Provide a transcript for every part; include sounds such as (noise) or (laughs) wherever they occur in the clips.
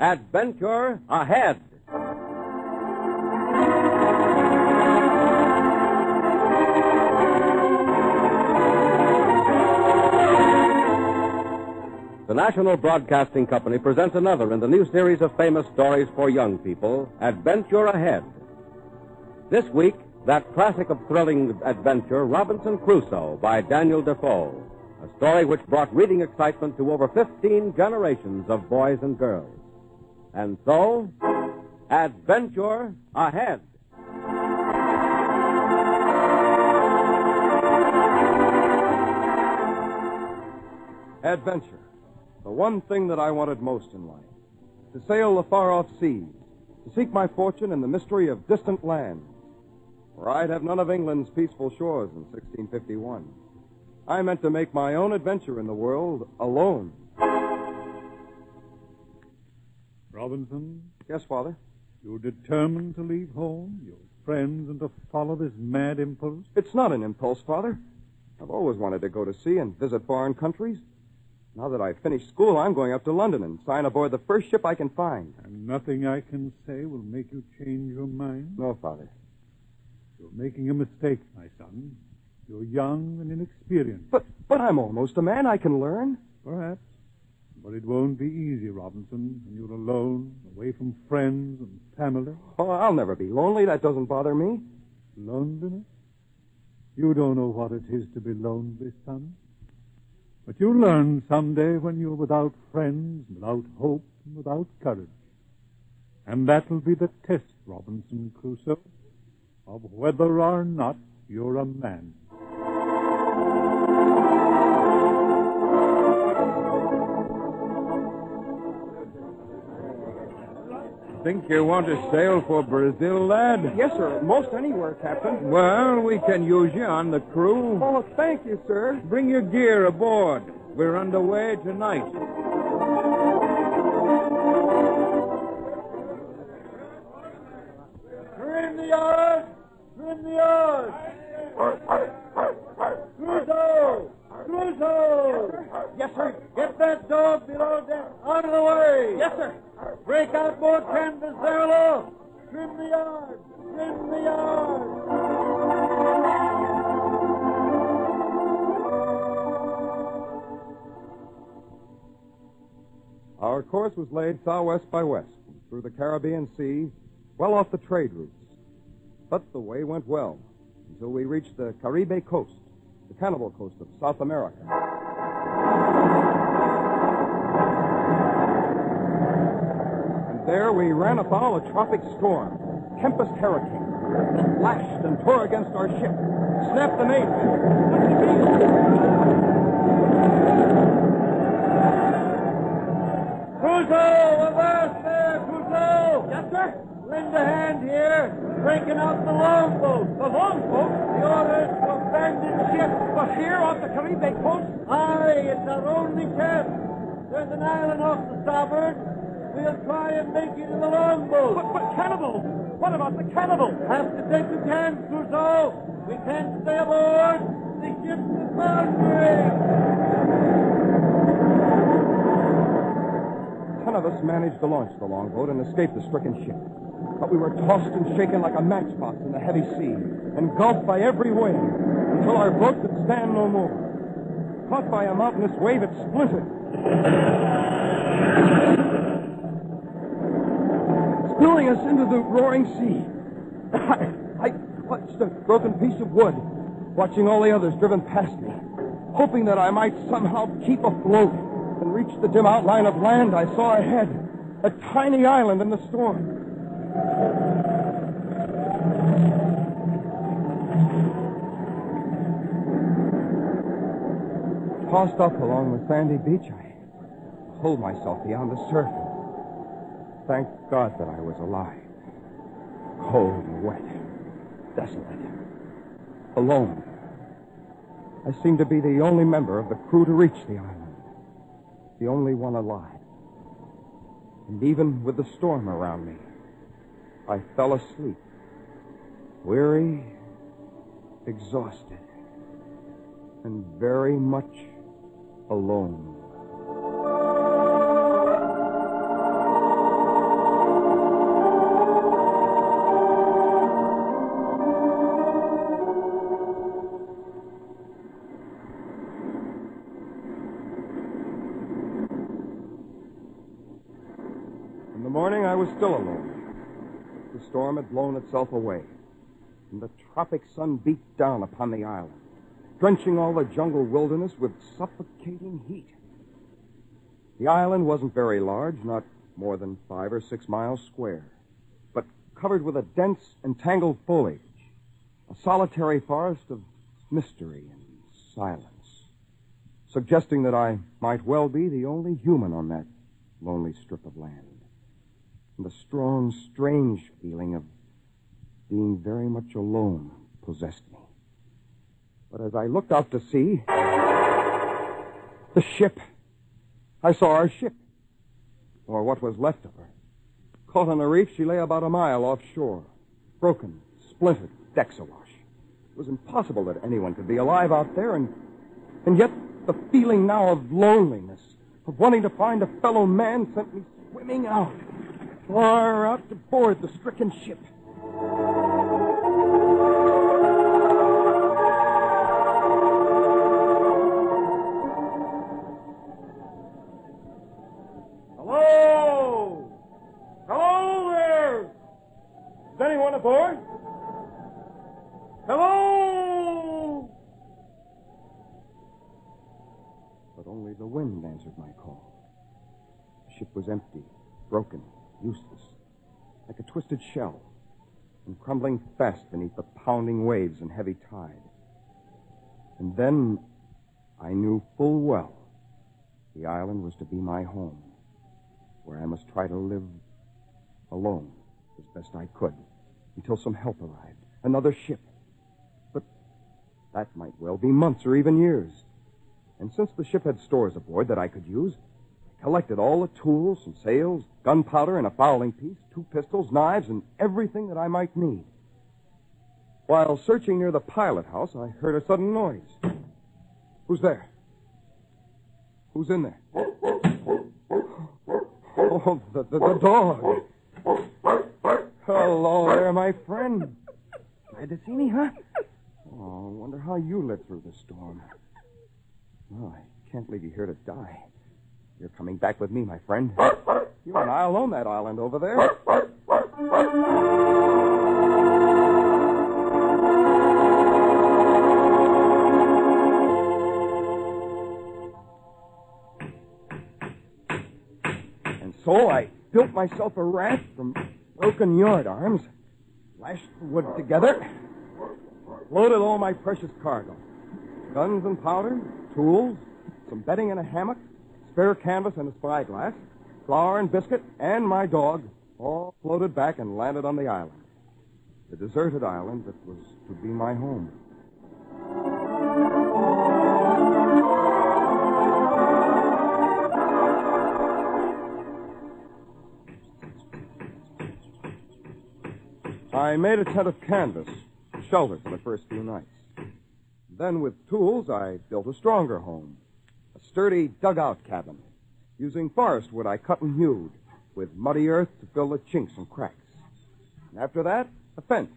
Adventure Ahead. The National Broadcasting Company presents another in the new series of famous stories for young people, Adventure Ahead. This week, that classic of thrilling adventure, Robinson Crusoe by Daniel Defoe, a story which brought reading excitement to over 15 generations of boys and girls. And so, Adventure Ahead. Adventure. The one thing that I wanted most in life. To sail the far off seas. To seek my fortune in the mystery of distant lands. For I'd have none of England's peaceful shores in 1651. I meant to make my own adventure in the world alone. Robinson, Yes, Father? you're determined to leave home, your friends, and to follow this mad impulse? It's not an impulse, Father. I've always wanted to go to sea and visit foreign countries. Now that I've finished school, I'm going up to London and sign aboard the first ship I can find. And nothing I can say will make you change your mind? No, Father. You're making a mistake, my son. You're young and inexperienced. But but I'm almost a man. I can learn. Perhaps. But it won't be easy, Robinson, when you're alone, away from friends and family. Oh, I'll never be lonely. That doesn't bother me. Loneliness? You don't know what it is to be lonely, son. But you'll learn someday when you're without friends, without hope, and without courage. And that'll be the test, Robinson Crusoe, of whether or not you're a man. Think you want to sail for Brazil, lad? Yes, sir. Most anywhere, Captain. Well, we can use you on the crew. Oh, thank you, sir. Bring your gear aboard. We're underway tonight. Trim the yard! Trim the yard! Crusoe! Crusoe! Yes, sir. Get that dog below deck out of the way. Yes, sir. Break out more canvas there aloft. Trim the yard! Trim the yard! Our course was laid southwest by west, through the Caribbean Sea, well off the trade routes. But the way went well until we reached the Caribe coast, the cannibal coast of South America. There we ran afoul a tropic storm, Tempest Hurricane. It lashed and tore against our ship, snapped the mainsail. Crusoe! Avast there, Crusoe! Yes, sir. Lend a hand here. Breaking out the longboat. The longboat? The orders to abandon ship. But here off the Caribe coast? Aye, it's our only chance. There's an island off the starboard. We'll try and make it in the longboat. But, but cannibal! What about the cannibal? Have to take the chance, Crusoe. We can't stay aboard. The ship's is foundering. Ten of us managed to launch the longboat and escape the stricken ship. But we were tossed and shaken like a matchbox in the heavy sea, engulfed by every wave, until our boat could stand no more. Caught by a mountainous wave, it splintered. Spilling us into the roaring sea. (coughs) I clutched a broken piece of wood, watching all the others driven past me, hoping that I might somehow keep afloat and reach the dim outline of land I saw ahead, a tiny island in the storm. Tossed up along the sandy beach, I pulled myself beyond the surf. Thank God that I was alive. Cold and wet, desolate, alone. I seemed to be the only member of the crew to reach the island, the only one alive. And even with the storm around me, I fell asleep, weary, exhausted, and very much alone. Still alone. The storm had blown itself away, and the tropic sun beat down upon the island, drenching all the jungle wilderness with suffocating heat. The island wasn't very large, not more than five or six miles square, but covered with a dense and tangled foliage, a solitary forest of mystery and silence, suggesting that I might well be the only human on that lonely strip of land. And the strong, strange feeling of being very much alone possessed me. But as I looked out to sea, the ship, I saw our ship, or what was left of her. Caught on a reef, she lay about a mile offshore, broken, splintered, decks awash. It was impossible that anyone could be alive out there, and, and yet the feeling now of loneliness, of wanting to find a fellow man, sent me swimming out, far out to board the stricken ship. Pounding waves and heavy tide. And then I knew full well the island was to be my home, where I must try to live alone as best I could until some help arrived, another ship. But that might well be months or even years. And since the ship had stores aboard that I could use, I collected all the tools and sails, gunpowder and a fowling piece, two pistols, knives, and everything that I might need. While searching near the pilot house, I heard a sudden noise. Who's there? Who's in there? Oh, the, the, the dog. Hello there, my friend. Glad to see me, huh? Oh, I wonder how you lived through the storm. Oh, I can't leave you here to die. You're coming back with me, my friend. You and I'll own that island over there. So I built myself a raft from broken yard arms, lashed the wood together, loaded all my precious cargo guns and powder, tools, some bedding and a hammock, spare canvas and a spyglass, flour and biscuit, and my dog all floated back and landed on the island. The deserted island that was to be my home. I made a tent of canvas, shelter for the first few nights. Then, with tools, I built a stronger home, a sturdy dugout cabin, using forest wood I cut and hewed, with muddy earth to fill the chinks and cracks. And after that, a fence,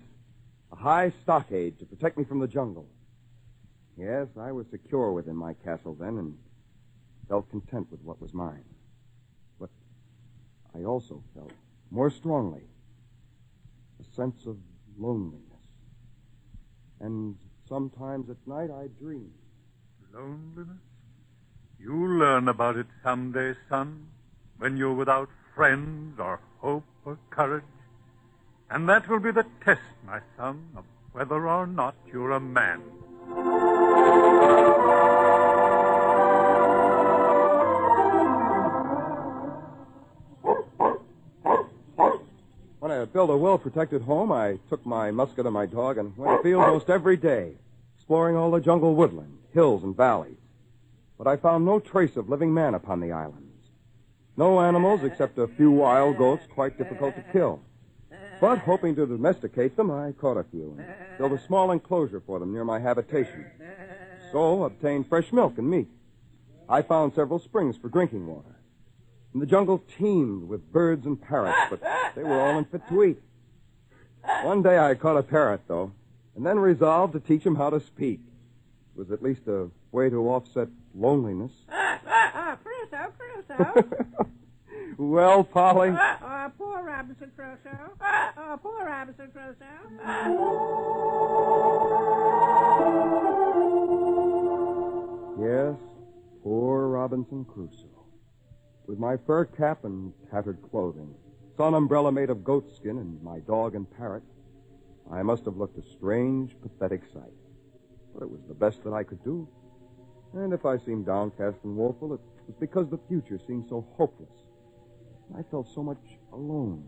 a high stockade to protect me from the jungle. Yes, I was secure within my castle then and felt content with what was mine. But I also felt more strongly sense of loneliness. And sometimes at night I dream. Loneliness? You'll learn about it someday, son, when you're without friends or hope or courage. And that will be the test, my son, of whether or not you're a man. Built a well protected home, I took my musket and my dog and went afield most every day, exploring all the jungle woodland, hills, and valleys. But I found no trace of living man upon the islands. No animals except a few wild goats quite difficult to kill. But hoping to domesticate them, I caught a few and built a small enclosure for them near my habitation. So obtained fresh milk and meat. I found several springs for drinking water. And the jungle teemed with birds and parrots, but they were all unfit to eat. One day I caught a parrot, though, and then resolved to teach him how to speak. It was at least a way to offset loneliness. (laughs) Crusoe, Crusoe. (laughs) Well, Polly? Oh, poor Robinson Crusoe. Oh, poor Robinson Crusoe. Yes, poor Robinson Crusoe. With my fur cap and tattered clothing, sun umbrella made of goatskin, and my dog and parrot, I must have looked a strange, pathetic sight. But it was the best that I could do. And if I seemed downcast and woeful, it was because the future seemed so hopeless. I felt so much alone.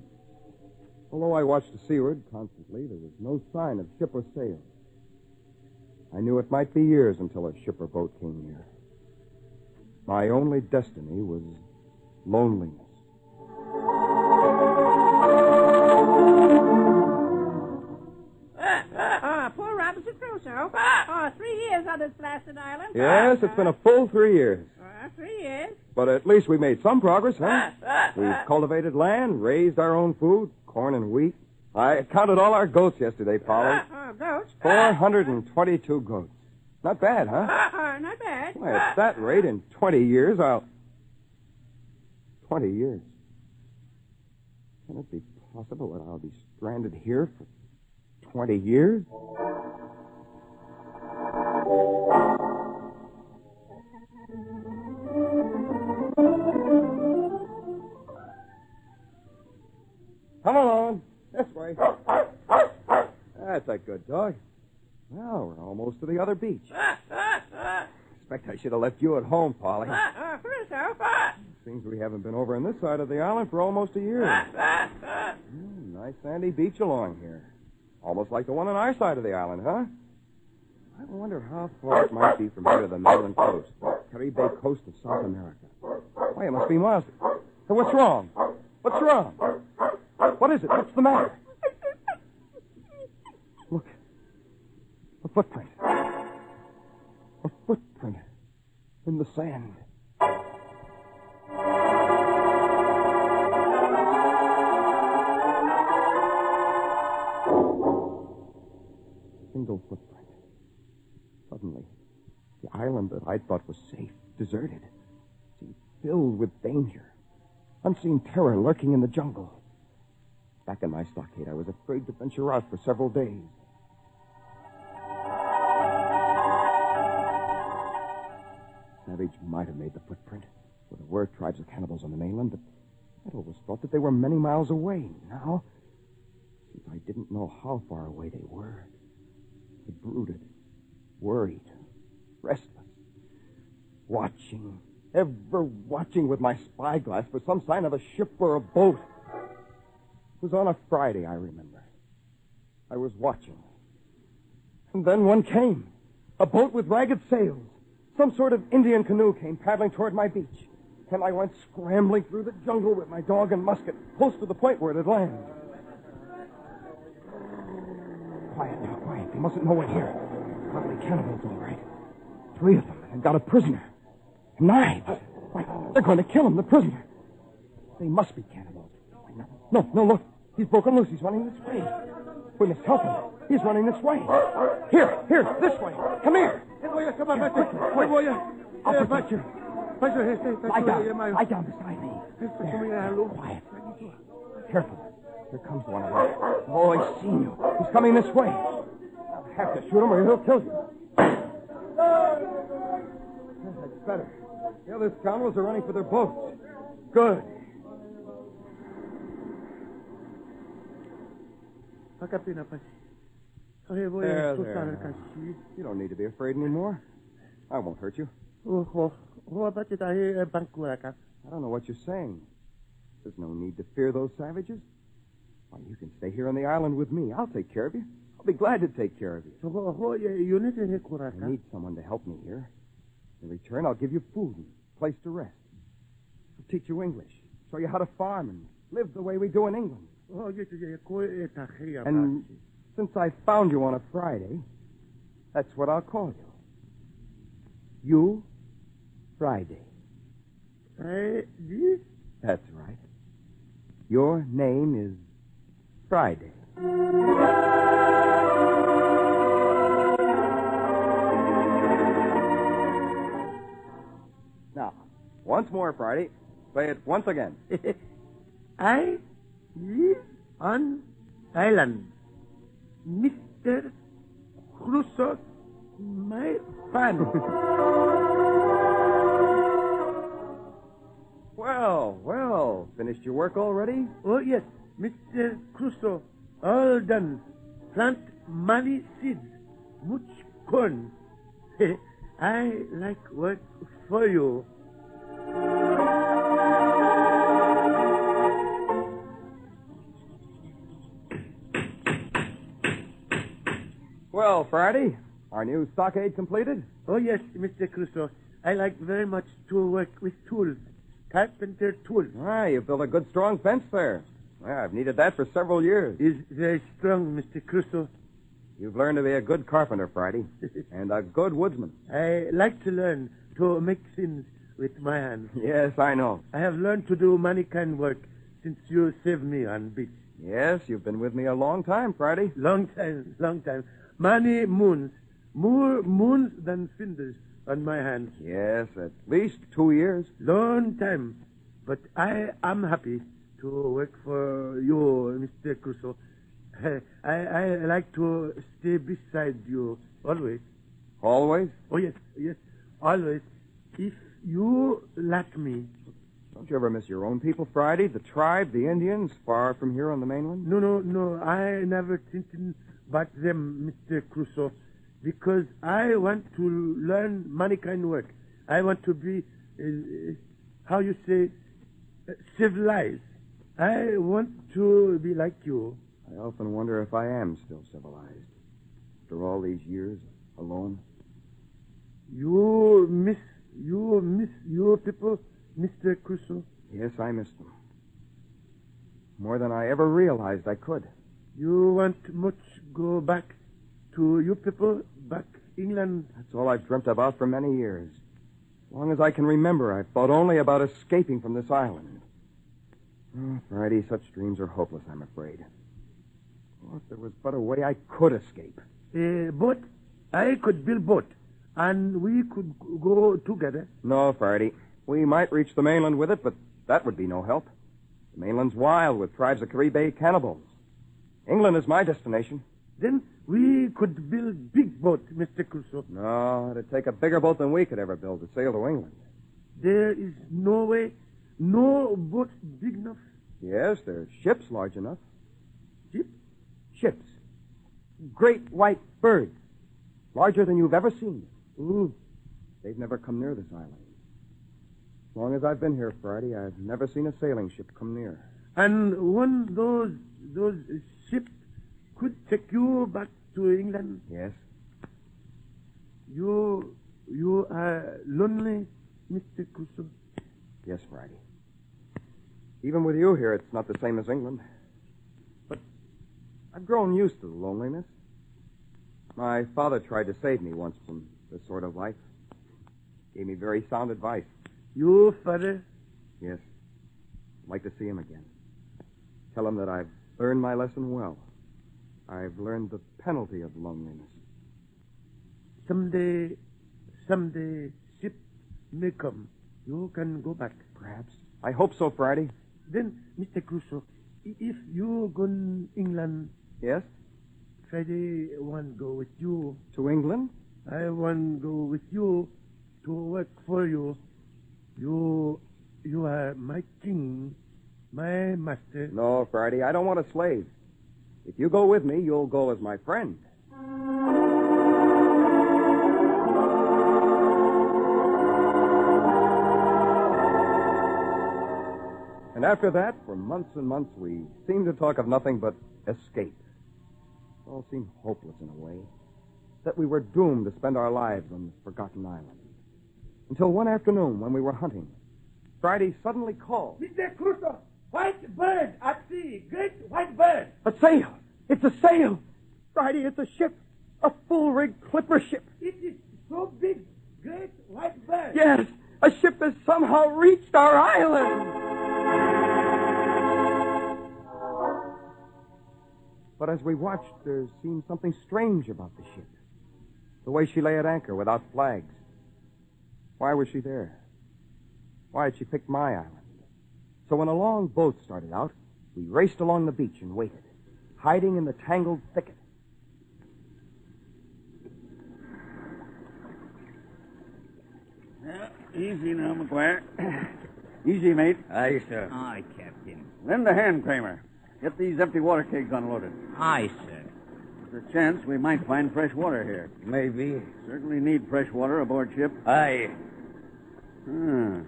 Although I watched to seaward constantly, there was no sign of ship or sail. I knew it might be years until a ship or boat came near. My only destiny was loneliness. Oh, poor Robinson Crusoe. Oh, three years on this blasted island. Yes, it's been a full three years. three years. But at least we made some progress, huh? We've cultivated land, raised our own food, corn and wheat. I counted all our goats yesterday, Polly. Oh, goats. 422 goats. Not bad, huh? Oh, not bad. Why, at that rate, in 20 years, I'll. 20 years. Can it be possible that I'll be stranded here for 20 years? Come along. This way. That's a good dog. Well, we're almost to the other beach. I (laughs) Expect I should have left you at home, Polly. Uh, uh, Seems we haven't been over on this side of the island for almost a year. (laughs) Hmm, nice sandy beach along here. Almost like the one on our side of the island, huh? I wonder how far it might be from here to the mainland coast, Caribe coast of South America. Why, it must be miles. Hey, what's wrong? What's wrong? What is it? What's the matter? Look. A footprint. A footprint in the sand. Single footprint. Suddenly, the island that I thought was safe, deserted, seemed filled with danger. Unseen terror lurking in the jungle. Back in my stockade, I was afraid to venture out for several days. Savage might have made the footprint. For there were tribes of cannibals on the mainland, but I'd always thought that they were many miles away. Now, since I didn't know how far away they were, I brooded, worried, restless, watching, ever watching with my spyglass for some sign of a ship or a boat. It was on a Friday, I remember. I was watching. And then one came. A boat with ragged sails. Some sort of Indian canoe came paddling toward my beach. And I went scrambling through the jungle with my dog and musket, close to the point where it had landed. Quiet mustn't know we're here. Probably cannibals, all right. Three of them, and got a prisoner. Knives. Why, they're going to kill him, the prisoner. They must be cannibals. No, no, no, look. He's broken loose. He's running this way. We must help him. He's running this way. Here, here, this way. Come here. Come on, Quick, quick. I'll protect you. Lie down. Lie down beside me. There. Quiet. Careful. Here comes one of them. Oh, he's seen you. He's coming this way. Have to shoot him or he'll kill you. That's better. The other scoundrels are running for their boats. Good. There, there. You don't need to be afraid anymore. I won't hurt you. I don't know what you're saying. There's no need to fear those savages. Why, you can stay here on the island with me. I'll take care of you. I'll be glad to take care of you. I need someone to help me here. In return, I'll give you food and a place to rest. I'll teach you English, show you how to farm and live the way we do in England. And since I found you on a Friday, that's what I'll call you. You, Friday. That's right. Your name is Friday. Once more, Friday. Say it once again. (laughs) I live on island. Mr. Crusoe, my friend. (laughs) Well, well. Finished your work already? oh, yes, Mr. Crusoe, all done. Plant many seeds, much corn. (laughs) I like work for you. Well, Friday, our new stockade completed? Oh, yes, Mr. Crusoe. I like very much to work with tools. Carpenter tools. Ah, you built a good, strong fence there. Well, I've needed that for several years. Is very strong, Mr. Crusoe. You've learned to be a good carpenter, Friday, (laughs) and a good woodsman. I like to learn to make things with my hands. (laughs) Yes, I know. I have learned to do many kind work since you saved me on beach. Yes, you've been with me a long time, Friday. Long time, long time. Many moons. More moons than fingers on my hands. Yes, at least two years. Long time. But I am happy to work for you, Mr. Crusoe. (laughs) I, I like to stay beside you always. Always? Oh, yes, yes, always. If you like me, Don't you ever miss your own people, Friday? The tribe, the Indians, far from here on the mainland? No, no, no. I never thinking about them, Mr. Crusoe, because I want to learn many kind work. I want to be, uh, how you say, uh, civilized. I want to be like you. I often wonder if I am still civilized. After all these years alone. You miss, you miss your people, Mr. Crusoe. Yes, I miss them. More than I ever realized I could. You want much go back to you people, back England. That's all I've dreamt about for many years. As long as I can remember, I've thought only about escaping from this island. Oh, Friday, such dreams are hopeless, I'm afraid. Oh, if there was but a way I could escape. A boat, I could build boat, and we could go together. No, Friday. We might reach the mainland with it, but that would be no help. The mainland's wild with tribes of Caribe cannibals. England is my destination. Then we could build big boat, Mr. Crusoe. No, it'd take a bigger boat than we could ever build to sail to England. There is no way, no boat big enough. Yes, there's ships large enough. Ship? Ships. Great white birds. Larger than you've ever seen. Ooh, They've never come near this island. As long as I've been here, Friday, I've never seen a sailing ship come near. and when those those ships could take you back to England. Yes? You you are lonely, Mr. Crusoe. Yes, Friday. Even with you here, it's not the same as England. But I've grown used to the loneliness. My father tried to save me once from this sort of life. Gave me very sound advice. Your father, Yes. I'd like to see him again. Tell him that I've learned my lesson well. I've learned the penalty of loneliness. someday, someday ship may come. You can go back. Perhaps. I hope so, Friday. Then, Mr. Crusoe, if you go to England, Yes? Friday I want go with you. To England? I want go with you to work for you. You, you are my king, my master. No, Friday. I don't want a slave. If you go with me, you'll go as my friend. And after that, for months and months, we seemed to talk of nothing but escape. It all seemed hopeless in a way. That we were doomed to spend our lives on this forgotten island. Until one afternoon when we were hunting, Friday suddenly called. Mr. Crusoe, white bird at sea, great white bird. A sail! It's a sail! Friday, it's a ship! A full rigged clipper ship! It is so big, great white bird. Yes! A ship has somehow reached our island! But as we watched, there seemed something strange about the ship. The way she lay at anchor without flags. Why was she there? Why had she picked my island? So when a long boat started out, we raced along the beach and waited, hiding in the tangled thicket. Easy now, McGuire. (coughs) Easy, mate. Aye, sir. Aye, Captain. Lend a hand, Kramer. Get these empty water kegs unloaded. Aye, sir. There's a chance we might find fresh water here. Maybe. Certainly need fresh water aboard ship. Aye. Hmm.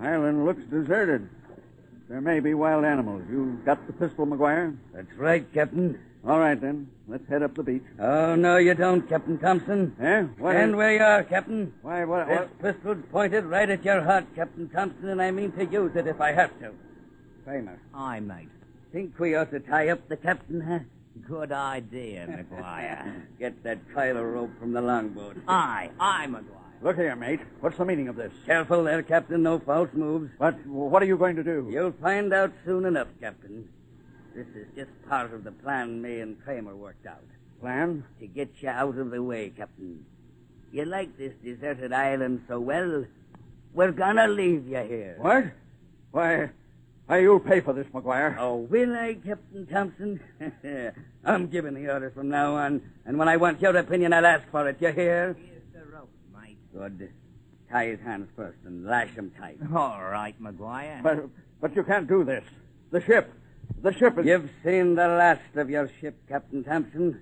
Island looks deserted. There may be wild animals. You got the pistol, McGuire? That's right, Captain. All right, then. Let's head up the beach. Oh, no, you don't, Captain Thompson. Eh? What Stand is- where you are, Captain. Why, what? This what? pistol's pointed right at your heart, Captain Thompson, and I mean to use it if I have to. Kramer, Aye, mate. think we ought to tie up the captain, huh? Good idea, McGuire. (laughs) Get that coil of rope from the longboat. aye, aye, McGuire. Look here, mate. What's the meaning of this? Careful there, Captain. No false moves. What, what are you going to do? You'll find out soon enough, Captain. This is just part of the plan me and Kramer worked out. Plan? To get you out of the way, Captain. You like this deserted island so well, we're gonna leave you here. What? Why, why, you'll pay for this, McGuire. Oh, will I, Captain Thompson? (laughs) I'm giving the orders from now on, and when I want your opinion, I'll ask for it. You hear? Here's the rope, mate. Good. Tie his hands first and lash him tight. All right, McGuire. But, but you can't do this. The ship. The ship is. You've seen the last of your ship, Captain Thompson.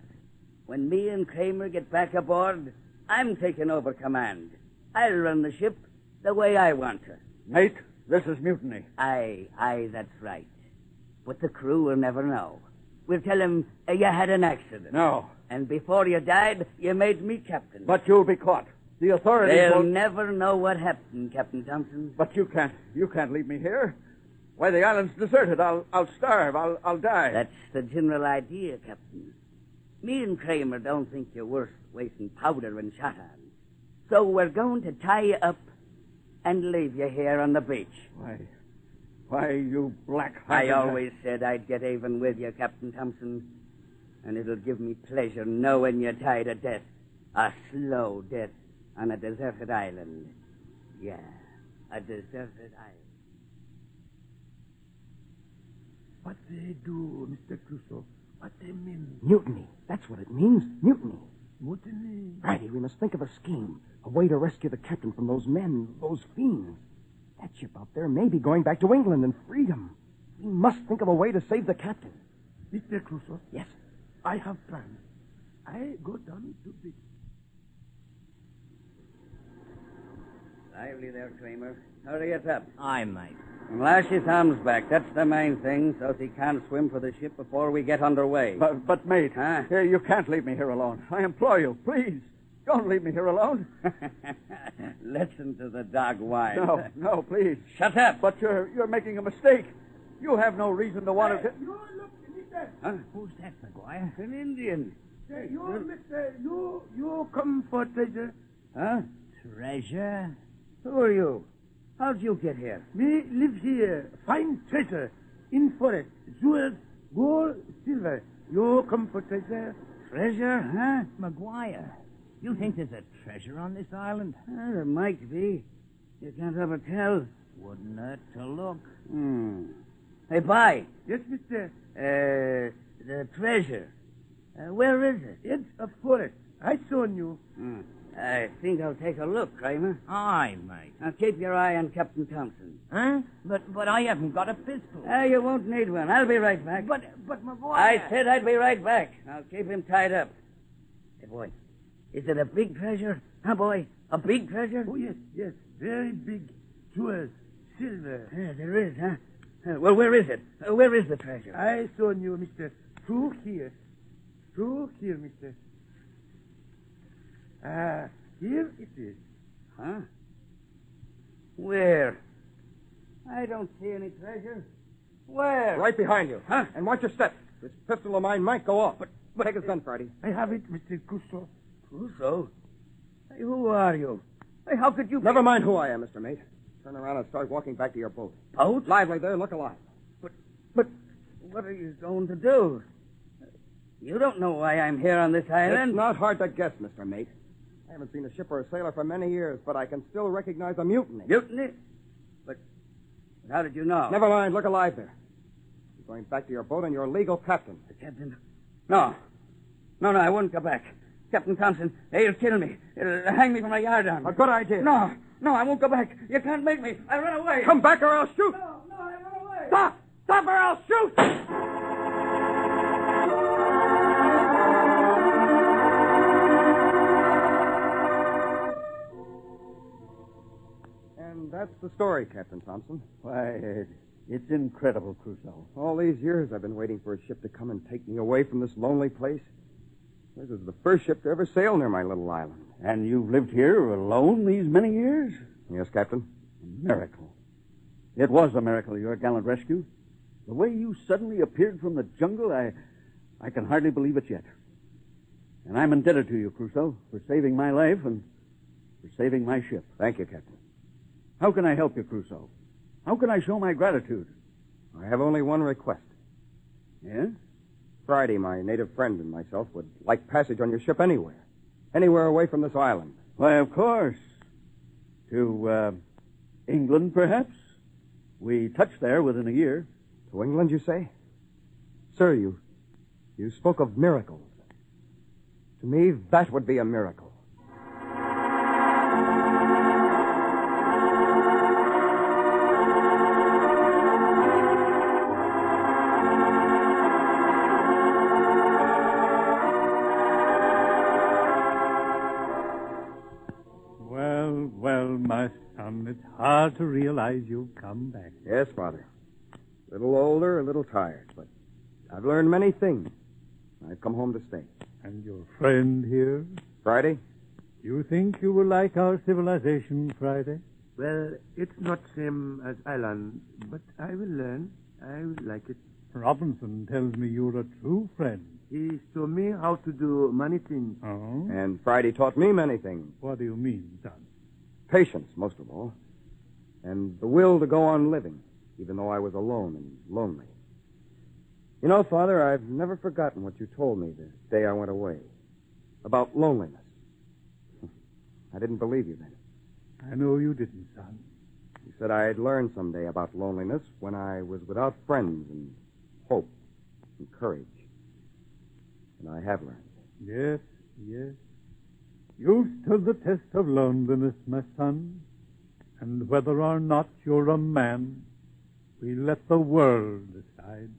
When me and Kramer get back aboard, I'm taking over command. I'll run the ship the way I want to. Mate, this is mutiny. Aye, aye, that's right. But the crew will never know. We'll tell them uh, you had an accident. No. And before you died, you made me captain. But you'll be caught. The authorities They'll will... never know what happened, Captain Thompson. But you can't. You can't leave me here. Why, the island's deserted. I'll, I'll starve. I'll, I'll die. That's the general idea, Captain. Me and Kramer don't think you're worth wasting powder and shot on. So we're going to tie you up and leave you here on the beach. Why, why, you black I always said I'd get even with you, Captain Thompson. And it'll give me pleasure knowing you're tied to death. A slow death on a deserted island. Yeah, a deserted island. What they do, Mr. Crusoe? What they mean? Mutiny. That's what it means. Mutiny. Mutiny. Righty, we must think of a scheme. A way to rescue the captain from those men, those fiends. That ship out there may be going back to England and freedom. We must think of a way to save the captain. Mr. Crusoe, Yes. I have plans. I go down to beach. Lively there, Kramer. Hurry it up. Aye, mate. And lash his arms back. That's the main thing, so he can't swim for the ship before we get underway. But, but mate, Huh? Eh, you can't leave me here alone. I implore you, please. Don't leave me here alone. (laughs) Listen to the dog whine. No, no, please. Shut up. But you're, you're making a mistake. You have no reason to want uh, to... You look, Mister. Huh? Who's that, McGuire? An Indian. Say, you, Mister, you, you come for treasure. Huh? Treasure? Who are you? How'd you get here? Me live here. Find treasure in forest. Jewels, gold, silver. You come for treasure. Treasure, huh? McGuire, you think there's a treasure on this island? Well, there might be. You can't ever tell. Wouldn't hurt to look. Hmm. Hey, Bye. Yes, Mister. Uh, the treasure. Uh, where is it? It's a forest. I saw you. Hmm. I think I'll take a look, Kramer. Aye, mate. Now keep your eye on Captain Thompson. Huh? But but I haven't got a pistol. Ah, you won't need one. I'll be right back. but but my boy. I said I'd be right back. I'll keep him tied up. Hey, boy, is it a big treasure? Huh, boy? A big treasure? Oh, yes, yes. Very big jewels, silver. Yeah, there is, huh? Uh, well, where is it? Uh, where is the treasure? I saw you, Mister. Through here. Through here, Mister. Ah, here it is. Huh? Where? I don't see any treasure. Where? Right behind you. Huh? And watch your step. This pistol of mine might go off. But, but take his gun, Friday. I have it, Mr. Crusoe. Crusoe? Hey, who are you? Hey, how could you... Never mind who I am, Mr. Mate. Turn around and start walking back to your boat. Boat? Lively there, look alive. But, but what are you going to do? You don't know why I'm here on this island. It's not hard to guess, Mr. Mate. I haven't seen a ship or a sailor for many years, but I can still recognize a mutiny. Mutiny? But but How did you know? Never mind. Look alive there. You're going back to your boat and your legal captain. The captain? No. No, no, I wouldn't go back. Captain Thompson, he'll kill me. He'll hang me from my yardarm. A good idea. No, no, I won't go back. You can't make me. I'll run away. Come back or I'll shoot. No, no, I run away. Stop! Stop or I'll shoot! That's the story, Captain Thompson. Why, it, it's incredible, Crusoe. All these years I've been waiting for a ship to come and take me away from this lonely place. This is the first ship to ever sail near my little island. And you've lived here alone these many years? Yes, Captain. A miracle. It was a miracle, your gallant rescue. The way you suddenly appeared from the jungle, I, I can hardly believe it yet. And I'm indebted to you, Crusoe, for saving my life and for saving my ship. Thank you, Captain. How can I help you, Crusoe? How can I show my gratitude? I have only one request. Yes? Friday, my native friend and myself would like passage on your ship anywhere. Anywhere away from this island. Why, of course. To, uh, England, perhaps? We touch there within a year. To England, you say? Sir, you, you spoke of miracles. To me, that would be a miracle. Hard to realize you've come back. Yes, Father. A little older, a little tired, but I've learned many things. I've come home to stay. And your friend here? Friday? You think you will like our civilization, Friday? Well, it's not same as island, but I will learn. I will like it. Robinson tells me you're a true friend. He showed me how to do many things. Oh? And Friday taught me many things. What do you mean, son? Patience, most of all. And the will to go on living, even though I was alone and lonely. You know, Father, I've never forgotten what you told me the day I went away about loneliness. (laughs) I didn't believe you then. I know you didn't, son. You said I'd learn someday about loneliness when I was without friends and hope and courage. And I have learned. Yes, yes. You've stood the test of loneliness, my son. And whether or not you're a man, we let the world decide.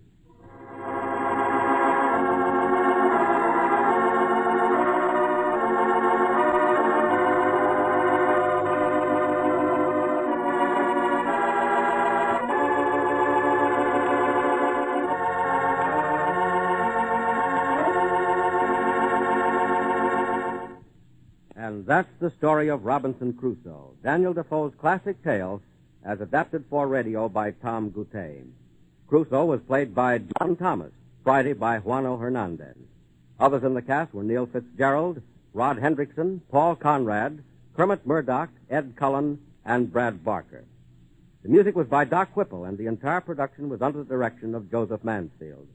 That's the story of Robinson Crusoe, Daniel Defoe's classic tale as adapted for radio by Tom Goutet. Crusoe was played by John Thomas, Friday by Juano Hernandez. Others in the cast were Neil Fitzgerald, Rod Hendrickson, Paul Conrad, Kermit Murdock, Ed Cullen, and Brad Barker. The music was by Doc Whipple, and the entire production was under the direction of Joseph Mansfield.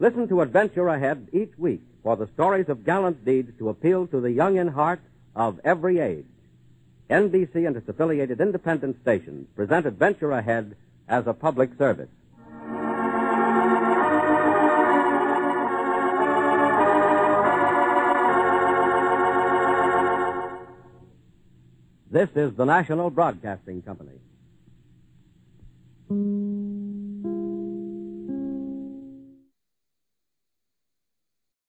Listen to Adventure Ahead each week for the stories of gallant deeds to appeal to the young in heart of every age. NBC and its affiliated independent stations present Adventure Ahead as a public service. This is the National Broadcasting Company.